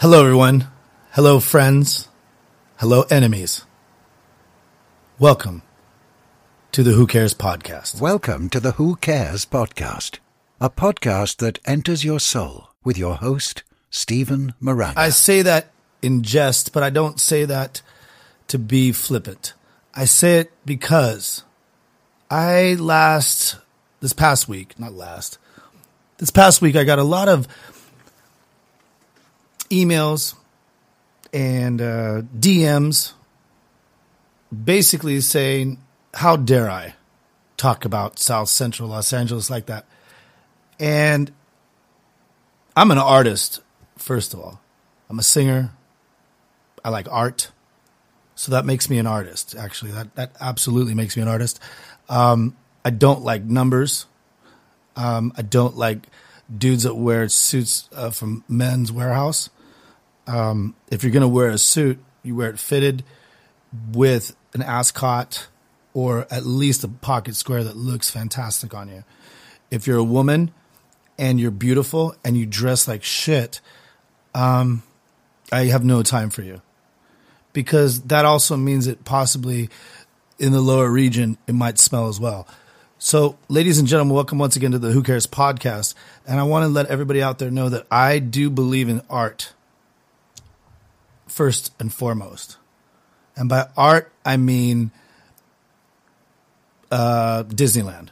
Hello, everyone. Hello, friends. Hello, enemies. Welcome to the Who Cares podcast. Welcome to the Who Cares podcast, a podcast that enters your soul with your host, Stephen Moraga. I say that in jest, but I don't say that to be flippant. I say it because I last, this past week, not last, this past week, I got a lot of emails and uh, DMs basically saying, How dare I talk about South Central Los Angeles like that? And I'm an artist, first of all. I'm a singer. I like art. So that makes me an artist, actually. That, that absolutely makes me an artist. Um, I don't like numbers. Um, I don't like dudes that wear suits uh, from Men's Wearhouse. Um, if you're going to wear a suit, you wear it fitted with an ascot or at least a pocket square that looks fantastic on you. If you're a woman and you're beautiful and you dress like shit, um, I have no time for you because that also means that possibly in the lower region it might smell as well. So, ladies and gentlemen, welcome once again to the Who Cares podcast. And I want to let everybody out there know that I do believe in art first and foremost. And by art, I mean uh, Disneyland.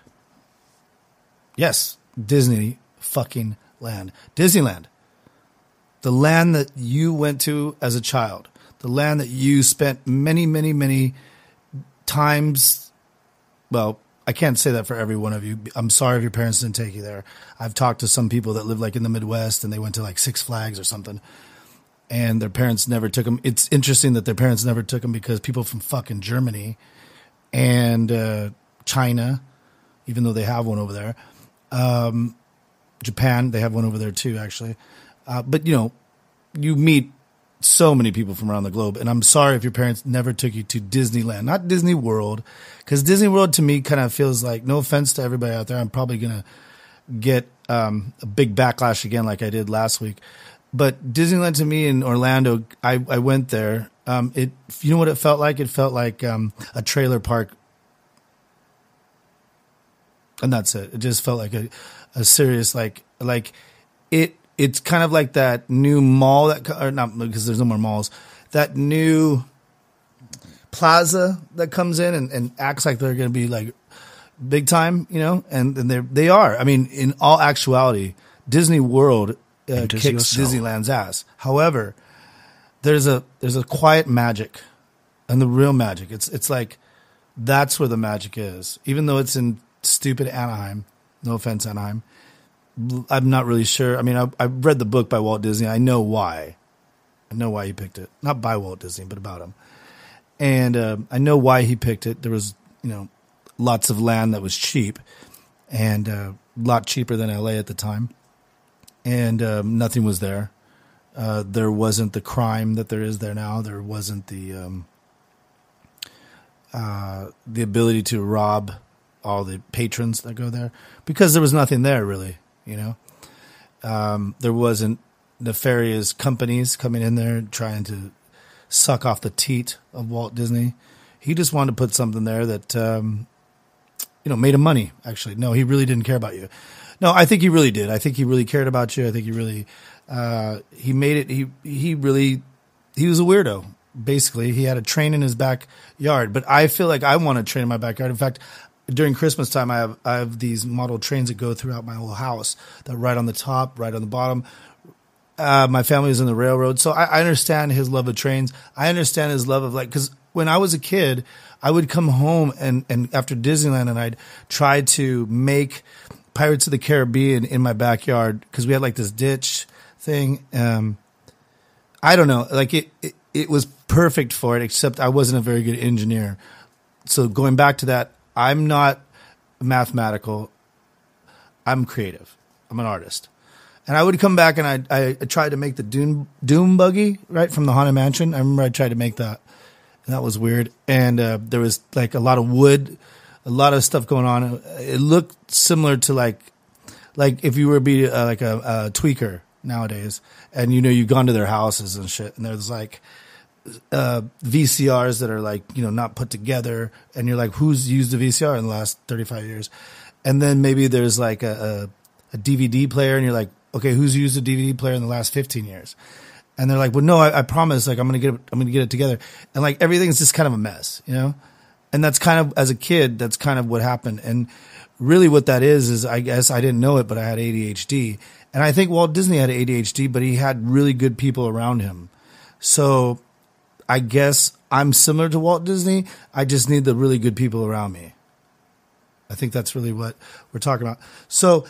Yes, Disney fucking land. Disneyland. The land that you went to as a child. The land that you spent many, many, many times. Well, I can't say that for every one of you. I'm sorry if your parents didn't take you there. I've talked to some people that live like in the Midwest and they went to like Six Flags or something and their parents never took them. It's interesting that their parents never took them because people from fucking Germany and uh, China, even though they have one over there, um, Japan, they have one over there too, actually. Uh, but you know, you meet so many people from around the globe, and I'm sorry if your parents never took you to Disneyland, not Disney World, because Disney World to me kind of feels like, no offense to everybody out there, I'm probably gonna get um, a big backlash again, like I did last week but Disneyland to me in Orlando, I, I went there. Um, it, you know what it felt like? It felt like um, a trailer park, and that's it. It just felt like a, a serious like like it. It's kind of like that new mall that or not because there's no more malls. That new plaza that comes in and, and acts like they're going to be like big time, you know, and and they they are. I mean, in all actuality, Disney World uh, kicks Disneyland's ass. However, there's a there's a quiet magic, and the real magic. It's it's like that's where the magic is. Even though it's in stupid Anaheim. No offense, Anaheim. I'm not really sure. I mean, I, I read the book by Walt Disney. I know why. I know why he picked it. Not by Walt Disney, but about him. And uh, I know why he picked it. There was, you know, lots of land that was cheap, and uh, a lot cheaper than LA at the time and um, nothing was there. Uh, there wasn't the crime that there is there now. There wasn't the um, uh, the ability to rob all the patrons that go there because there was nothing there really. You know, um, there wasn't nefarious companies coming in there trying to suck off the teat of Walt Disney. He just wanted to put something there that um, you know made him money. Actually, no, he really didn't care about you. No, I think he really did. I think he really cared about you. I think he really uh, he made it. He he really he was a weirdo. Basically, he had a train in his backyard. But I feel like I want a train in my backyard. In fact, during Christmas time, I have I have these model trains that go throughout my whole house. That right on the top, right on the bottom. Uh, my family was in the railroad, so I, I understand his love of trains. I understand his love of like because when I was a kid, I would come home and and after Disneyland, and I'd try to make Pirates of the Caribbean in my backyard because we had like this ditch thing. Um, I don't know, like it, it, it was perfect for it, except I wasn't a very good engineer. So going back to that, I'm not mathematical. I'm creative. I'm an artist. And I would come back and I, I, tried to make the Doom, Doom buggy, right, from the Haunted Mansion. I remember I tried to make that. That was weird. And uh, there was like a lot of wood a lot of stuff going on. It looked similar to like like if you were be uh, like a, a, tweaker, nowadays, and you know you've gone to their houses and shit, and there's like uh, VCRs that are like you know not put together, and you're like, who's used a VCR in the last 35 years? And then maybe there's like a, a, a DVD player, and you're like, okay, who's used a DVD player in the last 15 years? And they're like, well, no, I, I promise, like I'm gonna get it, I'm gonna get it together, and like everything's just kind of a mess, you know. And that's kind of as a kid, that's kind of what happened, and really what that is is I guess I didn't know it, but I had ADHD, and I think Walt Disney had ADHD, but he had really good people around him, so I guess I'm similar to Walt Disney. I just need the really good people around me. I think that's really what we're talking about. So,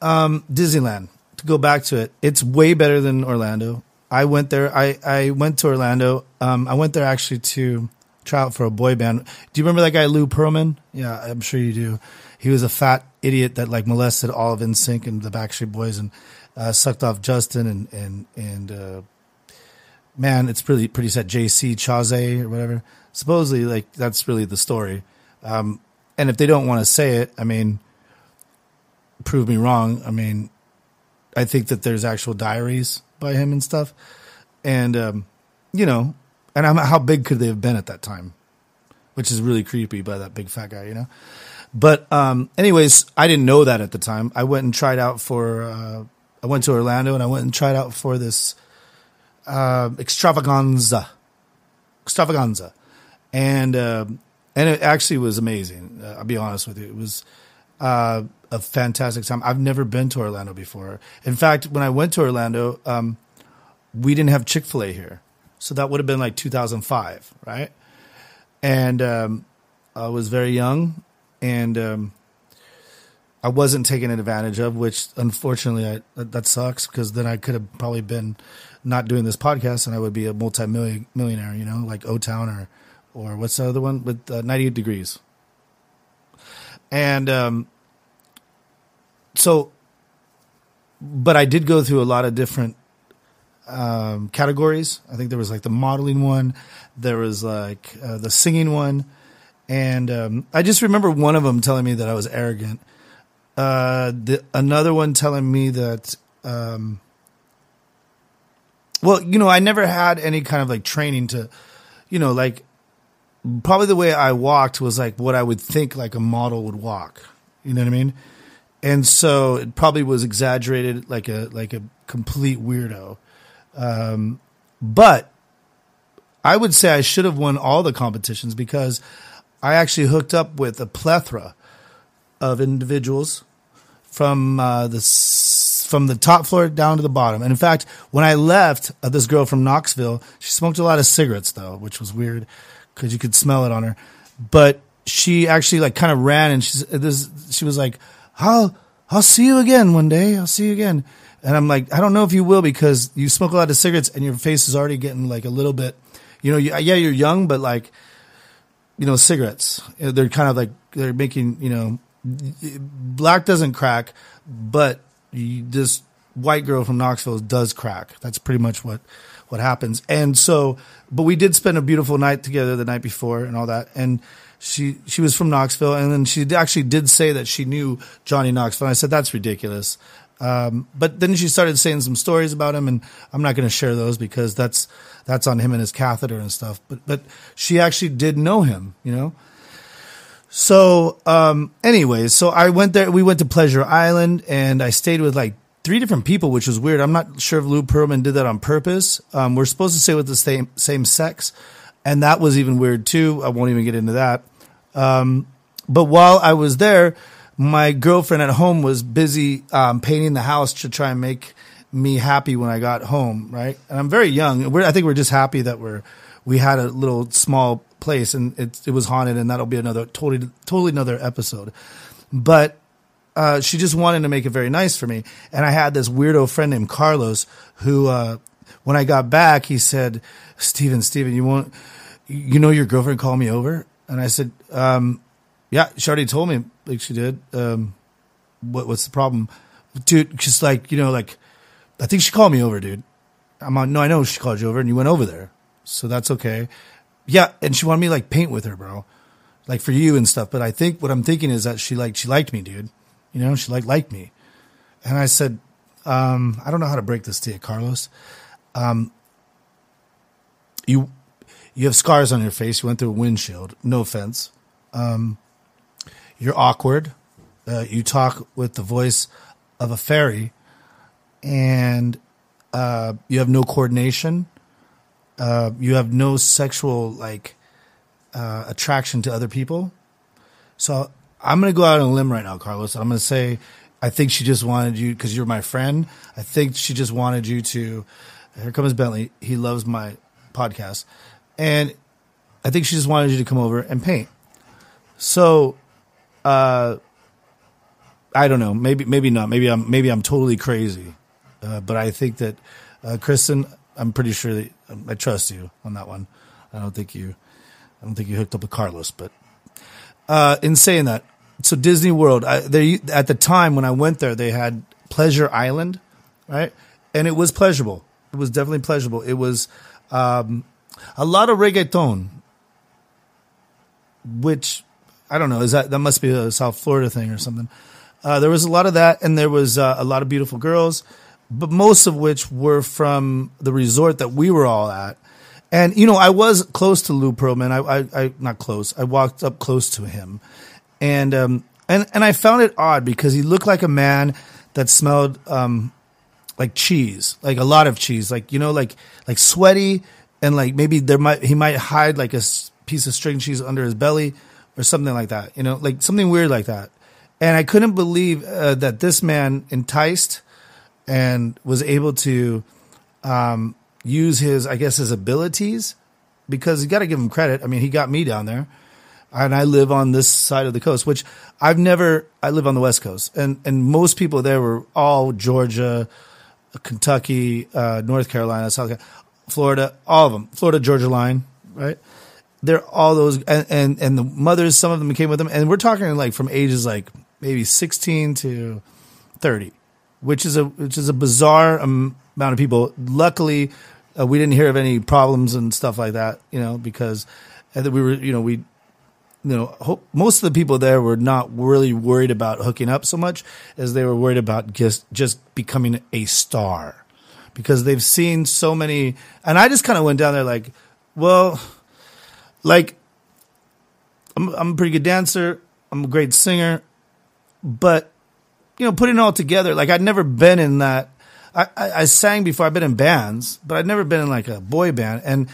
um, Disneyland, to go back to it, it's way better than Orlando. I went there. I, I went to Orlando. Um, I went there actually to try out for a boy band. Do you remember that guy, Lou Pearlman? Yeah, I'm sure you do. He was a fat idiot that like molested all of NSYNC and the Backstreet Boys and uh, sucked off Justin and, and, and, uh, man, it's pretty pretty sad. JC Chasez or whatever. Supposedly, like that's really the story. Um, and if they don't want to say it, I mean, prove me wrong. I mean, I think that there's actual diaries by him and stuff, and um, you know, and I'm, how big could they have been at that time? Which is really creepy by that big fat guy, you know. But um, anyways, I didn't know that at the time. I went and tried out for. Uh, I went to Orlando and I went and tried out for this uh, extravaganza, extravaganza, and uh, and it actually was amazing. Uh, I'll be honest with you, it was uh, a fantastic time. I've never been to Orlando before. In fact, when I went to Orlando, um, we didn't have Chick Fil A here, so that would have been like 2005, right? And um, I was very young, and um, I wasn't taken advantage of, which unfortunately I, that sucks because then I could have probably been not doing this podcast and I would be a multi-millionaire, you know, like O Town or, or what's the other one with uh, 98 degrees. And, um, so, but I did go through a lot of different, um, categories. I think there was like the modeling one, there was like uh, the singing one. And, um, I just remember one of them telling me that I was arrogant. Uh, the, another one telling me that, um, well, you know, I never had any kind of like training to, you know, like probably the way I walked was like what I would think like a model would walk. You know what I mean? And so it probably was exaggerated like a like a complete weirdo. Um, but I would say I should have won all the competitions because I actually hooked up with a plethora of individuals from uh, the from the top floor down to the bottom. And in fact, when I left, uh, this girl from Knoxville, she smoked a lot of cigarettes though, which was weird because you could smell it on her. But she actually like kind of ran and she's this. She was like, "I'll I'll see you again one day. I'll see you again." And I'm like, I don't know if you will because you smoke a lot of cigarettes and your face is already getting like a little bit, you know, yeah, you're young, but like, you know, cigarettes, eh, they're kind of like, they're making, you know, black doesn't crack, but you, this white girl from Knoxville does crack. That's pretty much what what happens. And so, but we did spend a beautiful night together the night before and all that. And she she was from Knoxville, and then she actually did say that she knew Johnny Knoxville. And I said that's ridiculous. Um, but then she started saying some stories about him, and I'm not going to share those because that's that's on him and his catheter and stuff. But but she actually did know him, you know. So, um, anyways, so I went there. We went to Pleasure Island, and I stayed with like three different people, which was weird. I'm not sure if Lou Pearlman did that on purpose. Um, we're supposed to say with the same same sex, and that was even weird too. I won't even get into that. Um, but while I was there, my girlfriend at home was busy um, painting the house to try and make me happy when I got home. Right, and I'm very young. We're, I think we're just happy that we're we had a little small place and it, it was haunted and that'll be another totally totally another episode but uh, she just wanted to make it very nice for me. And i had this weirdo friend named carlos who uh, when i got back he said steven steven you want you know your girlfriend called me over? And i said um, yeah she already told me. Like she did. Um, what, what's the problem? Dude just like you know like i think she called me over dude. I'm on no i know she called you over and you went over there. So that's okay. Yeah, and she wanted me like paint with her, bro, like for you and stuff. But I think what I'm thinking is that she like she liked me, dude. You know, she like liked me, and I said, Um, I don't know how to break this to you, Carlos. Um, you you have scars on your face. You went through a windshield. No offense. Um, you're awkward. Uh, you talk with the voice of a fairy, and uh, you have no coordination. Uh, you have no sexual like uh, attraction to other people. So I'm going to go out on a limb right now, Carlos. I'm going to say I think she just wanted you because you're my friend. I think she just wanted you to. Here comes Bentley. He loves my podcast, and I think she just wanted you to come over and paint. So, uh, I don't know. Maybe maybe not. Maybe I'm maybe I'm totally crazy. Uh, but I think that uh, Kristen, I'm pretty sure that um, I trust you on that one. I don't think you, I don't think you hooked up with Carlos. But uh, in saying that, so Disney World, I, they at the time when I went there, they had Pleasure Island, right? And it was pleasurable. It was definitely pleasurable. It was um, a lot of reggaeton, which I don't know. Is that that must be a South Florida thing or something? Uh, there was a lot of that, and there was uh, a lot of beautiful girls, but most of which were from the resort that we were all at. And you know, I was close to Lou Pearlman. I, I, I not close. I walked up close to him, and um, and and I found it odd because he looked like a man that smelled um, like cheese, like a lot of cheese, like you know, like like sweaty, and like maybe there might he might hide like a piece of string cheese under his belly or something like that, you know, like something weird like that. And I couldn't believe uh, that this man enticed and was able to um, use his, I guess, his abilities because you got to give him credit. I mean, he got me down there, and I live on this side of the coast, which I've never. I live on the west coast, and and most people there were all Georgia, Kentucky, uh, North Carolina, South Carolina, Florida, all of them, Florida Georgia line, right? They're all those, and, and and the mothers, some of them came with them, and we're talking like from ages like maybe sixteen to thirty, which is a which is a bizarre amount of people. Luckily, uh, we didn't hear of any problems and stuff like that, you know, because and we were, you know, we, you know, hope, most of the people there were not really worried about hooking up so much as they were worried about just just becoming a star, because they've seen so many. And I just kind of went down there like, well, like, I'm I'm a pretty good dancer. I'm a great singer, but you know, putting it all together, like I'd never been in that. I, I, I sang before. I've been in bands, but I'd never been in like a boy band, and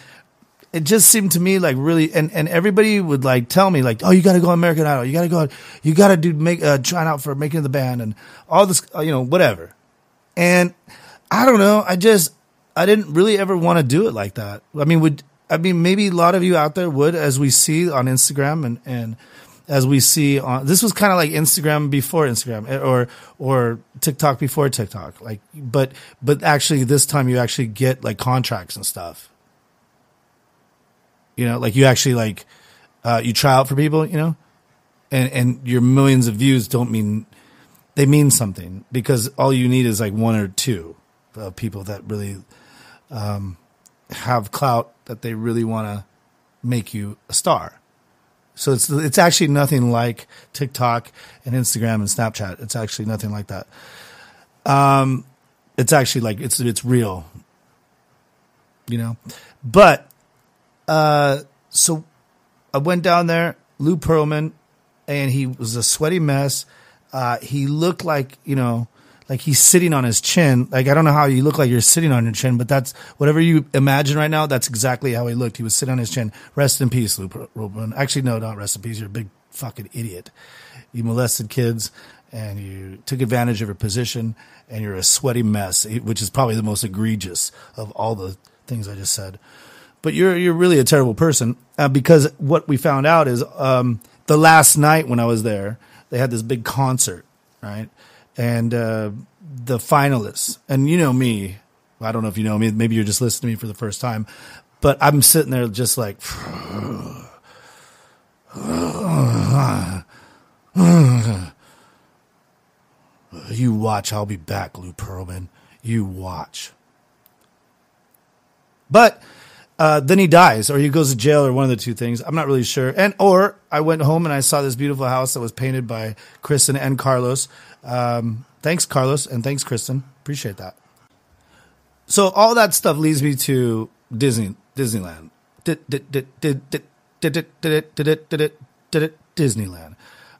it just seemed to me like really. And, and everybody would like tell me like, oh, you got to go American Idol. You got to go. You got to do make uh, trying out for making the band and all this, uh, you know, whatever. And I don't know. I just I didn't really ever want to do it like that. I mean, would I mean maybe a lot of you out there would, as we see on Instagram and and as we see on this was kind of like Instagram before Instagram eh, or or TikTok before TikTok like but but actually this time you actually get like contracts and stuff. You know like you actually like uh, you try out for people you know? And and your millions of views don't mean they mean something because all you need is like one or two of people that really um, have clout that they really want to make you a star so it's it's actually nothing like TikTok and Instagram and Snapchat. It's actually nothing like that. Um, it's actually like it's it's real, you know. But uh, so I went down there, Lou Pearlman, and he was a sweaty mess. Uh, he looked like you know like he's sitting on his chin. Like I don't know how you look like you're sitting on your chin, but that's whatever you imagine right now. That's exactly how he looked. He was sitting on his chin. Rest in peace, Lou Pearlman. Actually, no, not rest in peace. You're a big fucking idiot. You molested kids and you took advantage of your position, and you're a sweaty mess, which is probably the most egregious of all the things I just said. But you're you're really a terrible person uh, because what we found out is um, the last night when I was there, they had this big concert, right? And uh, the finalists. And you know me, I don't know if you know me, maybe you're just listening to me for the first time, but I'm sitting there just like, you watch, I'll be back, Lou Pearlman. You watch. But uh, then he dies, or he goes to jail, or one of the two things. I'm not really sure. And or I went home and I saw this beautiful house that was painted by Kristen and Carlos. Um, thanks, Carlos, and thanks, Kristen. Appreciate that. So all that stuff leads me to Disney Disneyland. Disneyland.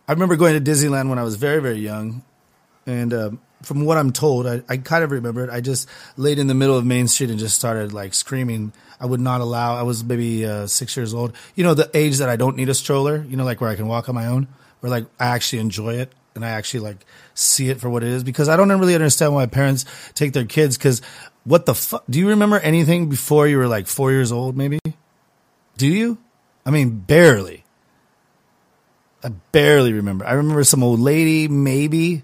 I remember going to Disneyland when I was very very young, and um, from what I'm told, I, I kind of remember it. I just laid in the middle of Main Street and just started like screaming. I would not allow. I was maybe uh, six years old. You know, the age that I don't need a stroller. You know, like where I can walk on my own, where like I actually enjoy it and I actually like see it for what it is. Because I don't really understand why parents take their kids. Because what the fuck? Do you remember anything before you were like four years old? Maybe. Do you? I mean, barely. I barely remember. I remember some old lady, maybe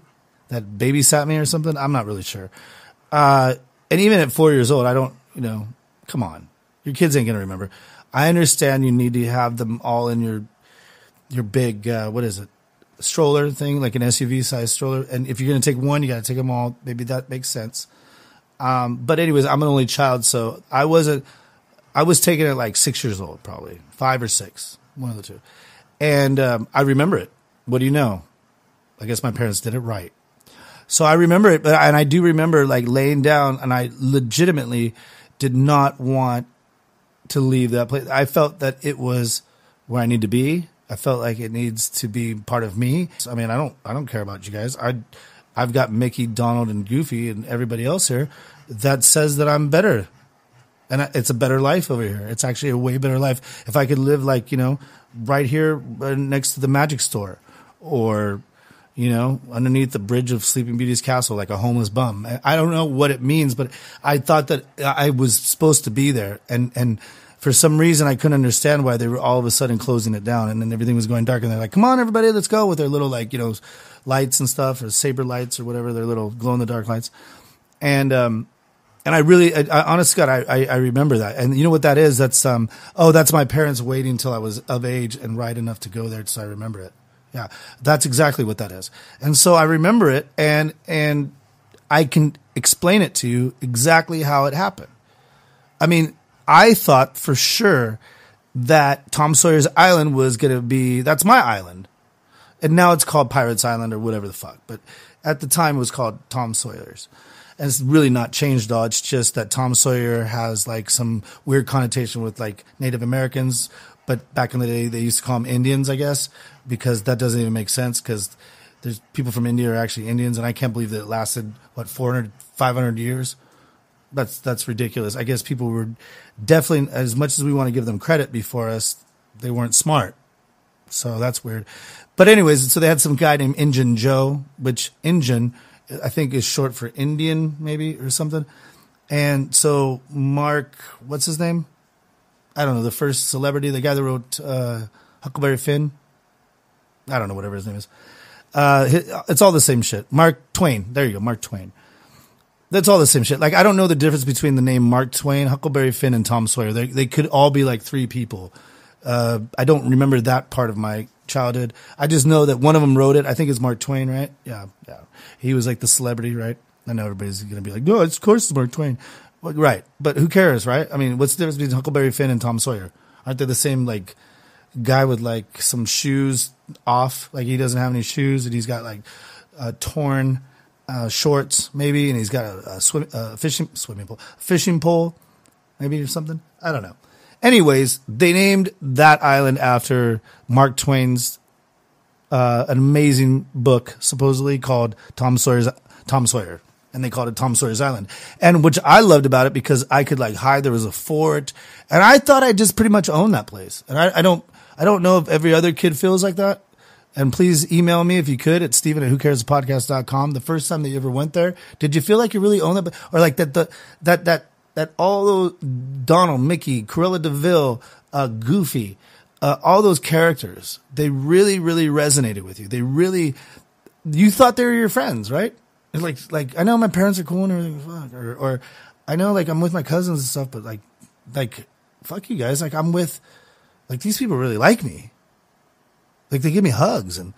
that babysat me or something. I'm not really sure. Uh, and even at four years old, I don't, you know, come on, your kids ain't gonna remember. I understand you need to have them all in your your big uh, what is it stroller thing, like an SUV size stroller. And if you're gonna take one, you gotta take them all. Maybe that makes sense. Um, but anyways, I'm an only child, so I wasn't. I was taken at like six years old, probably five or six, one of the two. And um, I remember it. What do you know? I guess my parents did it right. So I remember it, but and I do remember like laying down, and I legitimately did not want to leave that place. I felt that it was where I need to be. I felt like it needs to be part of me. I mean, I don't, I don't care about you guys. I, I've got Mickey, Donald, and Goofy, and everybody else here that says that I'm better, and it's a better life over here. It's actually a way better life. If I could live like you know, right here uh, next to the magic store, or you know, underneath the bridge of Sleeping Beauty's castle, like a homeless bum. I don't know what it means, but I thought that I was supposed to be there. And, and for some reason, I couldn't understand why they were all of a sudden closing it down and then everything was going dark. And they're like, come on, everybody, let's go with their little, like, you know, lights and stuff or saber lights or whatever, their little glow in the dark lights. And, um, and I really, I, I, honest God, I, I, I remember that. And you know what that is? That's, um, oh, that's my parents waiting until I was of age and right enough to go there. So I remember it. Yeah, that's exactly what that is. And so I remember it and and I can explain it to you exactly how it happened. I mean, I thought for sure that Tom Sawyer's Island was going to be that's my island. And now it's called Pirates Island or whatever the fuck. But at the time it was called Tom Sawyer's. And it's really not changed at all. It's just that Tom Sawyer has like some weird connotation with like Native Americans but back in the day they used to call them Indians, I guess, because that doesn't even make sense because there's people from India are actually Indians, and I can't believe that it lasted what 400, 500 years. That's that's ridiculous. I guess people were definitely as much as we want to give them credit before us, they weren't smart. So that's weird. But anyways, so they had some guy named Injun Joe, which Injun I think is short for Indian maybe or something. And so Mark, what's his name? I don't know, the first celebrity, the guy that wrote uh, Huckleberry Finn. I don't know, whatever his name is. Uh, it's all the same shit. Mark Twain. There you go, Mark Twain. That's all the same shit. Like I don't know the difference between the name Mark Twain, Huckleberry Finn, and Tom Sawyer. They they could all be like three people. Uh, I don't remember that part of my childhood. I just know that one of them wrote it. I think it's Mark Twain, right? Yeah, yeah. He was like the celebrity, right? I know everybody's gonna be like, no, of course it's Mark Twain. Right, but who cares, right? I mean, what's the difference between Huckleberry Finn and Tom Sawyer? Aren't they the same like guy with like some shoes off? Like he doesn't have any shoes, and he's got like uh, torn uh, shorts, maybe, and he's got a, a swim, fishing swimming pool, fishing pole, maybe or something. I don't know. Anyways, they named that island after Mark Twain's uh, an amazing book, supposedly called Tom Sawyer's Tom Sawyer and they called it Tom Sawyer's Island. And which I loved about it because I could like hide. There was a fort, and I thought I just pretty much owned that place. And I, I don't, I don't know if every other kid feels like that. And please email me if you could at Stephen at whocarespodcast.com. The first time that you ever went there, did you feel like you really owned it? Or like that, the, that, that, that all those Donald, Mickey, Cruella de Vil, uh, Goofy, uh, all those characters, they really, really resonated with you. They really, you thought they were your friends, right? like like I know my parents are cool and everything, fuck, or or I know like I'm with my cousins and stuff, but like like fuck you guys, like I'm with like these people really like me, like they give me hugs and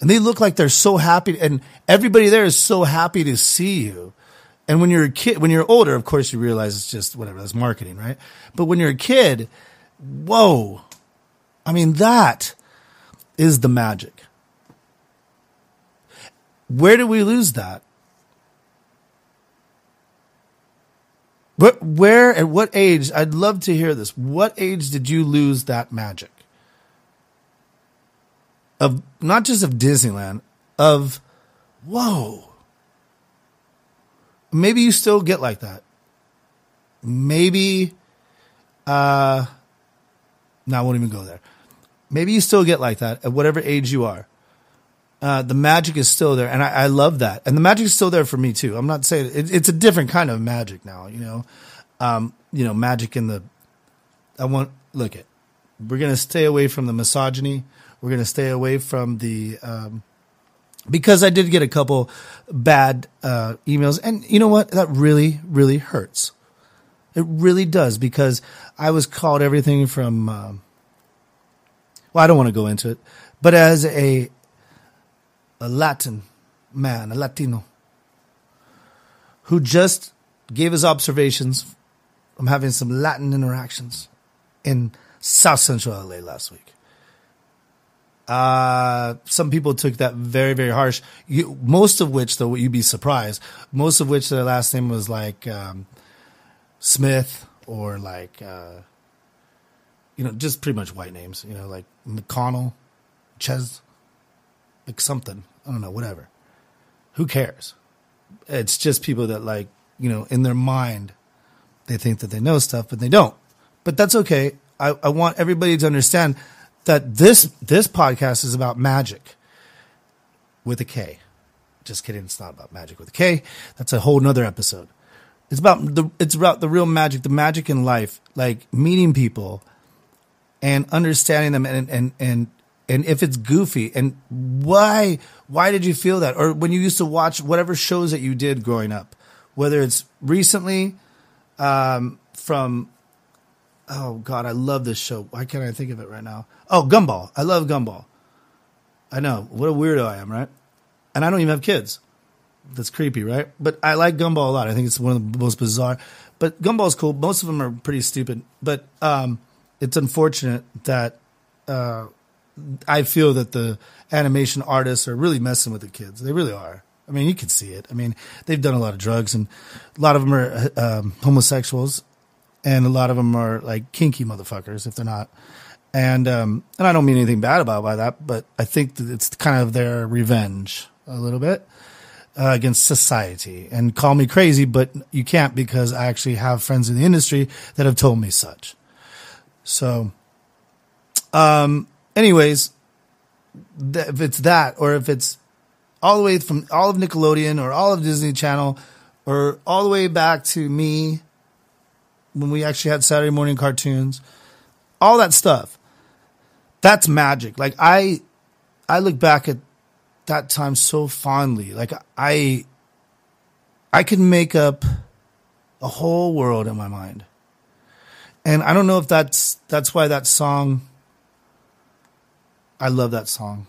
and they look like they're so happy, and everybody there is so happy to see you. And when you're a kid, when you're older, of course, you realize it's just whatever, that's marketing, right? But when you're a kid, whoa, I mean that is the magic. Where do we lose that? But where at what age? I'd love to hear this. What age did you lose that magic? Of not just of Disneyland, of whoa. Maybe you still get like that. Maybe uh no, I won't even go there. Maybe you still get like that at whatever age you are. Uh, the magic is still there, and I, I, love that. And the magic is still there for me too. I'm not saying it, it's a different kind of magic now. You know, um, you know, magic in the. I want look at. We're gonna stay away from the misogyny. We're gonna stay away from the. Um, because I did get a couple bad uh, emails, and you know what? That really, really hurts. It really does because I was called everything from. Um, well, I don't want to go into it, but as a a Latin man, a Latino, who just gave his observations from having some Latin interactions in South Central LA last week. Uh, some people took that very, very harsh. You, most of which, though, you'd be surprised. Most of which their last name was like um, Smith or like, uh, you know, just pretty much white names. You know, like McConnell, Ches, like something. I don't know, whatever. Who cares? It's just people that like, you know, in their mind, they think that they know stuff, but they don't. But that's okay. I, I want everybody to understand that this this podcast is about magic with a K. Just kidding, it's not about magic with a K. That's a whole nother episode. It's about the it's about the real magic, the magic in life, like meeting people and understanding them and and and and if it's goofy and why why did you feel that or when you used to watch whatever shows that you did growing up whether it's recently um, from oh god i love this show. Why can't i think of it right now? Oh gumball. I love gumball. I know. What a weirdo i am right? And i don't even have kids. That's creepy right? But i like gumball a lot. I think it's one of the most bizarre. But gumball's cool. Most of them are pretty stupid. But um, it's unfortunate that uh, I feel that the animation artists are really messing with the kids. They really are. I mean, you can see it. I mean, they've done a lot of drugs, and a lot of them are um, homosexuals, and a lot of them are like kinky motherfuckers if they're not. And um, and I don't mean anything bad about by that, but I think that it's kind of their revenge a little bit uh, against society. And call me crazy, but you can't because I actually have friends in the industry that have told me such. So, um, anyways, th- if it's that, or if it's all the way from all of Nickelodeon or all of Disney Channel, or all the way back to me when we actually had Saturday morning cartoons, all that stuff. That's magic. Like I, I look back at that time so fondly. Like I, I could make up a whole world in my mind. And I don't know if that's that's why that song I love that song.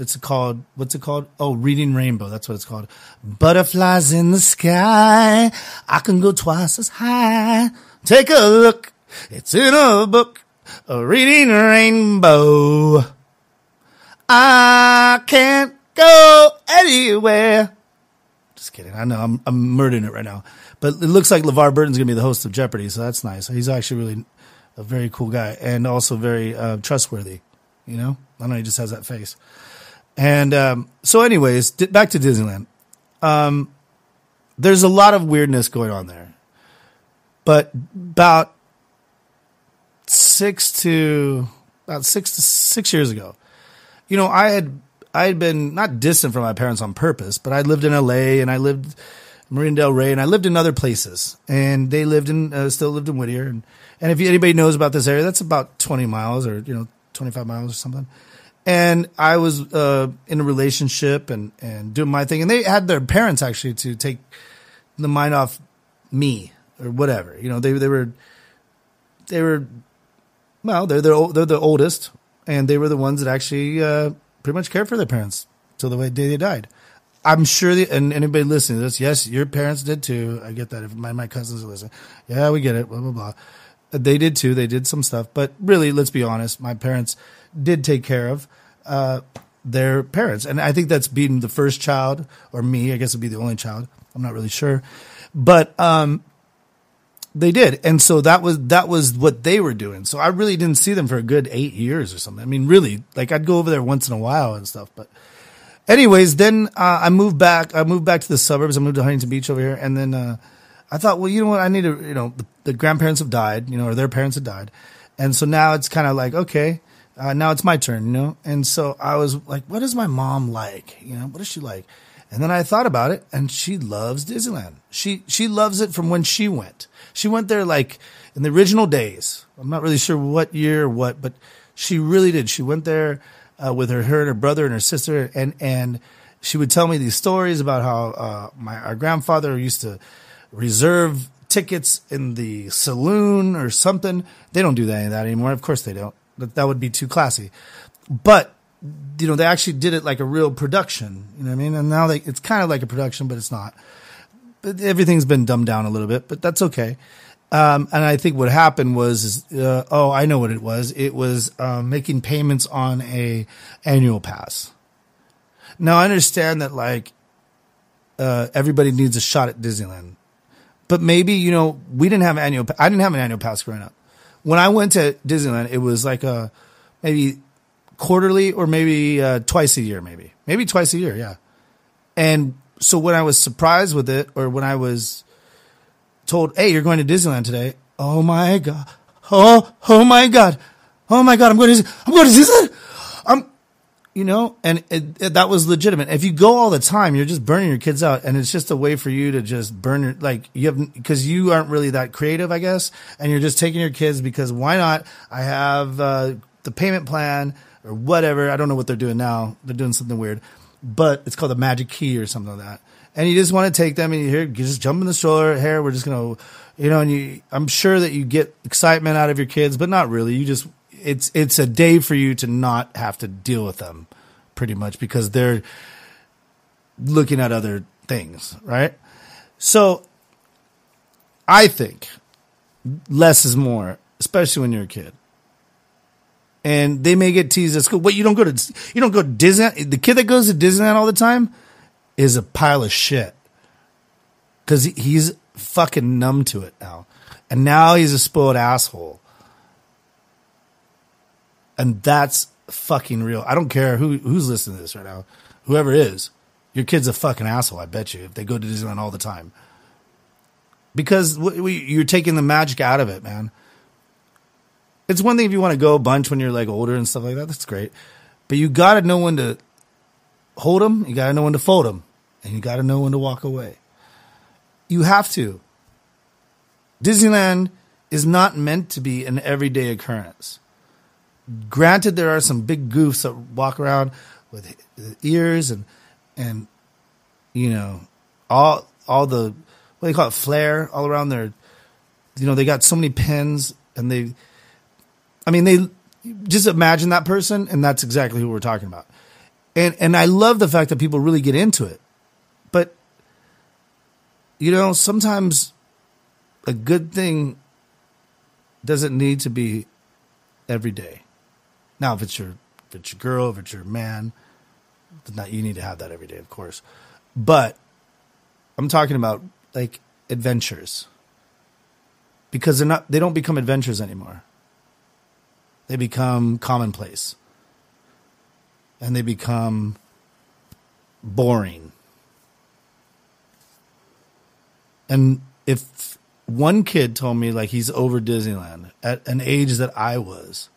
It's called what's it called? Oh, Reading Rainbow. That's what it's called. Butterflies in the sky. I can go twice as high. Take a look. It's in a book. A reading rainbow. I can't go anywhere. Just kidding. I know I'm I'm murdering it right now, but it looks like LeVar Burton's gonna be the host of Jeopardy, so that's nice. He's actually really a very cool guy and also very uh, trustworthy. You know, I know he just has that face. And um, so, anyways, back to Disneyland. Um, there's a lot of weirdness going on there, but about six to about six to six years ago, you know, I had I had been not distant from my parents on purpose, but I lived in L.A. and I lived in Marina Del Rey and I lived in other places, and they lived in uh, still lived in Whittier, and and if anybody knows about this area, that's about twenty miles or you know 25 miles or something. And I was uh, in a relationship and, and doing my thing. And they had their parents actually to take the mind off me or whatever. You know, they, they were, they were, well, they're, they're, they're the oldest and they were the ones that actually uh, pretty much cared for their parents till the day they died. I'm sure, the, and anybody listening to this, yes, your parents did too. I get that. If my, my cousins are listening, yeah, we get it. Blah blah blah. They did too. They did some stuff, but really, let's be honest. My parents did take care of uh, their parents, and I think that's being the first child, or me. I guess it'd be the only child. I'm not really sure, but um, They did, and so that was that was what they were doing. So I really didn't see them for a good eight years or something. I mean, really, like I'd go over there once in a while and stuff. But, anyways, then uh, I moved back. I moved back to the suburbs. I moved to Huntington Beach over here, and then uh, I thought, well, you know what? I need to, you know, the, the grandparents have died, you know, or their parents have died, and so now it's kind of like, okay, uh, now it's my turn, you know. And so I was like, what is my mom like? You know, what is she like? And then I thought about it, and she loves Disneyland. She she loves it from when she went. She went there like in the original days. I'm not really sure what year or what, but she really did. She went there uh, with her her and her brother and her sister, and and she would tell me these stories about how uh, my our grandfather used to reserve tickets in the saloon or something. They don't do that, that anymore. Of course they don't. That that would be too classy. But you know, they actually did it like a real production. You know what I mean? And now they, it's kind of like a production, but it's not. But everything's been dumbed down a little bit, but that's okay. Um, and I think what happened was, uh, oh, I know what it was. It was uh, making payments on a annual pass. Now I understand that like uh, everybody needs a shot at Disneyland, but maybe you know we didn't have annual. I didn't have an annual pass growing up. When I went to Disneyland, it was like a maybe quarterly or maybe uh, twice a year, maybe maybe twice a year, yeah. And so when I was surprised with it, or when I was told, "Hey, you're going to Disneyland today," oh my god, oh oh my god, oh my god, I'm going to I'm going to Disneyland. I'm, you know, and it, it, that was legitimate. If you go all the time, you're just burning your kids out, and it's just a way for you to just burn your like you have because you aren't really that creative, I guess, and you're just taking your kids because why not? I have uh, the payment plan or whatever. I don't know what they're doing now. They're doing something weird, but it's called the Magic Key or something like that. And you just want to take them and you hear, you just jump in the stroller. Here, we're just gonna, you know, and you. I'm sure that you get excitement out of your kids, but not really. You just, it's it's a day for you to not have to deal with them, pretty much because they're looking at other things, right? So, I think less is more, especially when you're a kid and they may get teased at school. But you don't go to you don't go to Disney. The kid that goes to Disneyland all the time is a pile of shit because he's fucking numb to it now, and now he's a spoiled asshole, and that's fucking real. I don't care who who's listening to this right now, whoever is, your kid's a fucking asshole. I bet you if they go to Disneyland all the time. Because we, you're taking the magic out of it, man it's one thing if you want to go a bunch when you're like older and stuff like that. That's great, but you got to know when to hold them. You got to know when to fold them, and you got to know when to walk away. You have to. Disneyland is not meant to be an everyday occurrence. Granted, there are some big goofs that walk around with ears and and you know all all the what do they call it flair all around their you know they got so many pins and they I mean, they just imagine that person, and that's exactly who we're talking about. And and I love the fact that people really get into it, but you know, sometimes a good thing doesn't need to be every day. Now, if it's your if it's your girl, if it's your man, not you need to have that every day, of course. But I'm talking about like adventures because they're not they don't become adventures anymore they become commonplace and they become boring. And if one kid told me like he's over Disneyland at an age that I was,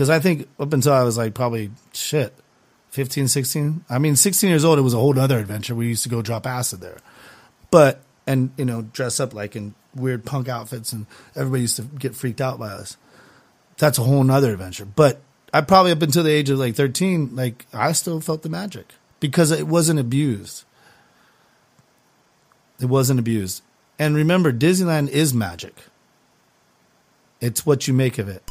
because I think up until I was like probably shit, 15, 16. I mean, 16 years old, it was a whole other adventure. We used to go drop acid there. But, and, you know, dress up like in weird punk outfits, and everybody used to get freaked out by us that's a whole nother adventure. But I probably up until the age of like 13, like I still felt the magic because it wasn't abused. It wasn't abused. And remember, Disneyland is magic. It's what you make of it.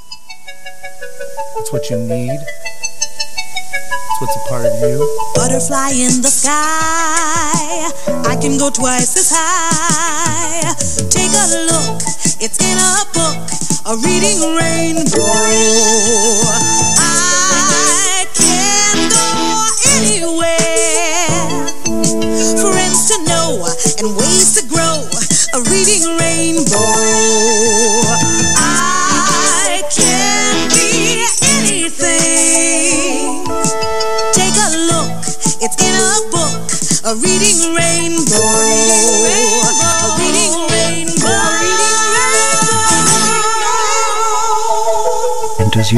It's what you need. It's what's a part of you. Butterfly in the sky. I can go twice as high. Take a look. It's in a book a reading rainbow. I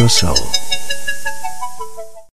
your soul.